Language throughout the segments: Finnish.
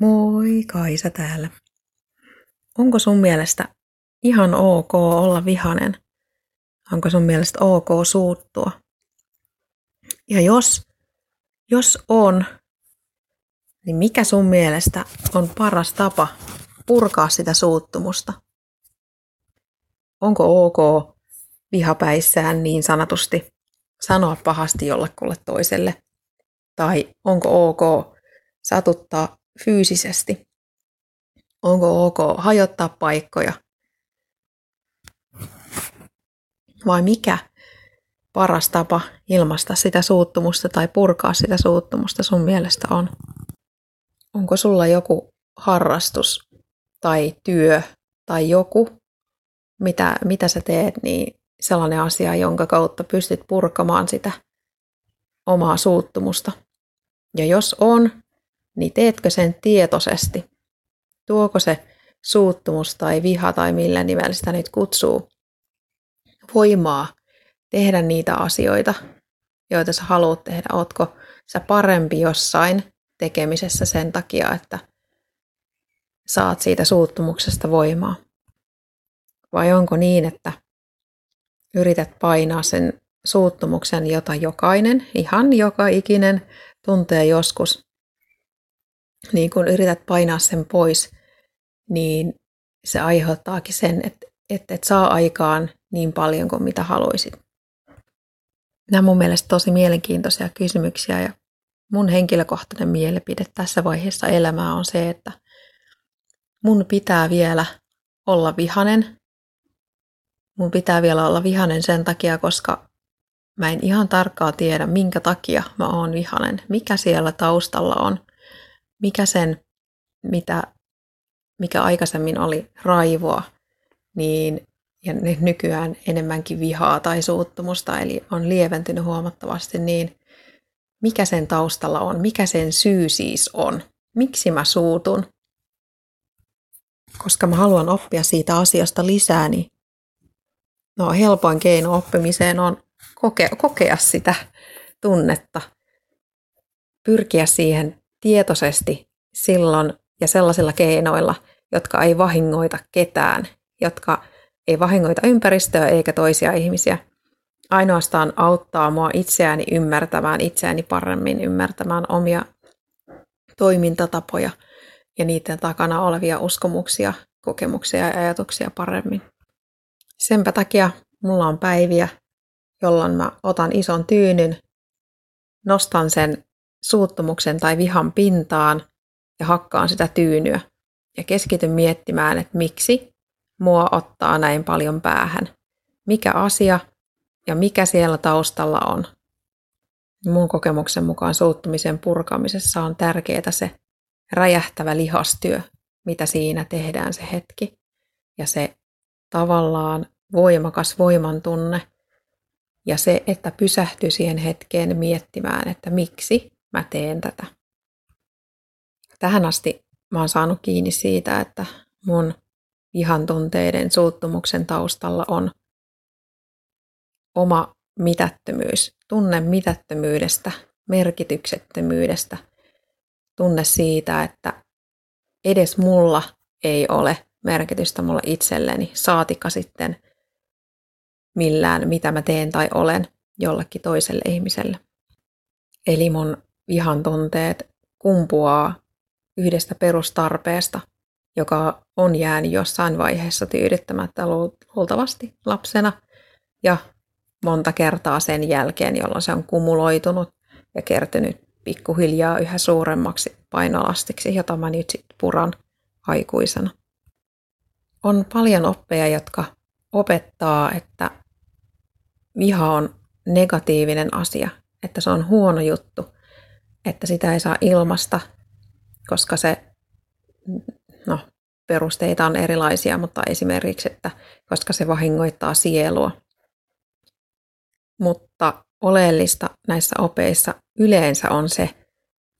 Moi, Kaisa täällä. Onko sun mielestä ihan ok olla vihanen? Onko sun mielestä ok suuttua? Ja jos, jos on, niin mikä sun mielestä on paras tapa purkaa sitä suuttumusta? Onko ok vihapäissään niin sanotusti sanoa pahasti jollekulle toiselle? Tai onko ok satuttaa fyysisesti? Onko ok hajottaa paikkoja? Vai mikä paras tapa ilmaista sitä suuttumusta tai purkaa sitä suuttumusta sun mielestä on? Onko sulla joku harrastus tai työ tai joku, mitä, mitä sä teet, niin sellainen asia, jonka kautta pystyt purkamaan sitä omaa suuttumusta. Ja jos on, niin teetkö sen tietoisesti? Tuoko se suuttumus tai viha tai millä nimellä sitä nyt kutsuu voimaa tehdä niitä asioita, joita sä haluat tehdä? Ootko sä parempi jossain tekemisessä sen takia, että saat siitä suuttumuksesta voimaa? Vai onko niin, että yrität painaa sen suuttumuksen, jota jokainen, ihan joka ikinen tuntee joskus, niin kun yrität painaa sen pois, niin se aiheuttaakin sen, että et, et saa aikaan niin paljon kuin mitä haluaisit. Nämä on mun mielestä tosi mielenkiintoisia kysymyksiä ja mun henkilökohtainen mielipide tässä vaiheessa elämää on se, että mun pitää vielä olla vihanen. Mun pitää vielä olla vihanen sen takia, koska mä en ihan tarkkaa tiedä, minkä takia mä oon vihanen, mikä siellä taustalla on – mikä sen, mitä, mikä aikaisemmin oli raivoa, niin ja nykyään enemmänkin vihaa tai suuttumusta, eli on lieventynyt huomattavasti, niin mikä sen taustalla on, mikä sen syy siis on, miksi mä suutun. Koska mä haluan oppia siitä asiasta lisää, niin no, helpoin keino oppimiseen on kokea, kokea sitä tunnetta, pyrkiä siihen tietoisesti silloin ja sellaisilla keinoilla, jotka ei vahingoita ketään, jotka ei vahingoita ympäristöä eikä toisia ihmisiä. Ainoastaan auttaa mua itseäni ymmärtämään itseäni paremmin, ymmärtämään omia toimintatapoja ja niiden takana olevia uskomuksia, kokemuksia ja ajatuksia paremmin. Senpä takia mulla on päiviä, jolloin mä otan ison tyynyn, nostan sen suuttumuksen tai vihan pintaan ja hakkaan sitä tyynyä ja keskityn miettimään, että miksi mua ottaa näin paljon päähän. Mikä asia ja mikä siellä taustalla on. Mun kokemuksen mukaan suuttumisen purkamisessa on tärkeää se räjähtävä lihastyö, mitä siinä tehdään se hetki. Ja se tavallaan voimakas voimantunne ja se, että pysähtyy siihen hetkeen miettimään, että miksi mä teen tätä. Tähän asti mä oon saanut kiinni siitä, että mun vihan tunteiden suuttumuksen taustalla on oma mitättömyys, tunne mitättömyydestä, merkityksettömyydestä, tunne siitä, että edes mulla ei ole merkitystä mulle itselleni, saatika sitten millään, mitä mä teen tai olen jollekin toiselle ihmiselle. Eli mun vihan tunteet kumpuaa yhdestä perustarpeesta, joka on jäänyt jossain vaiheessa tyydyttämättä luultavasti lapsena ja monta kertaa sen jälkeen, jolloin se on kumuloitunut ja kertynyt pikkuhiljaa yhä suuremmaksi painolastiksi, jota mä nyt sitten puran aikuisena. On paljon oppeja, jotka opettaa, että viha on negatiivinen asia, että se on huono juttu että sitä ei saa ilmasta, koska se, no perusteita on erilaisia, mutta esimerkiksi, että koska se vahingoittaa sielua. Mutta oleellista näissä opeissa yleensä on se,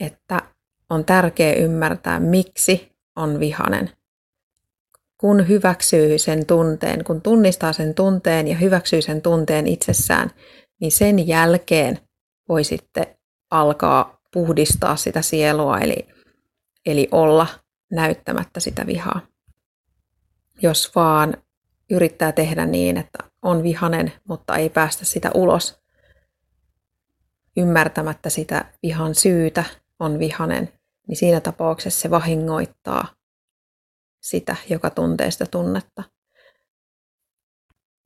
että on tärkeää ymmärtää, miksi on vihanen. Kun hyväksyy sen tunteen, kun tunnistaa sen tunteen ja hyväksyy sen tunteen itsessään, niin sen jälkeen voi sitten alkaa puhdistaa sitä sielua, eli eli olla näyttämättä sitä vihaa. Jos vaan yrittää tehdä niin, että on vihanen, mutta ei päästä sitä ulos, ymmärtämättä sitä vihan syytä, on vihanen, niin siinä tapauksessa se vahingoittaa sitä, joka tuntee sitä tunnetta.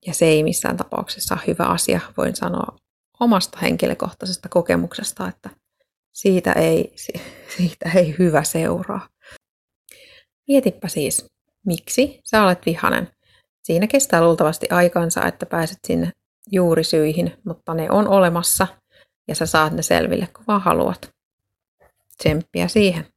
Ja se ei missään tapauksessa ole hyvä asia. Voin sanoa omasta henkilökohtaisesta kokemuksesta, että siitä ei, siitä ei hyvä seuraa. Mietipä siis, miksi sä olet vihanen. Siinä kestää luultavasti aikansa, että pääset sinne juurisyihin, mutta ne on olemassa ja sä saat ne selville, kun vaan haluat. Tsemppiä siihen.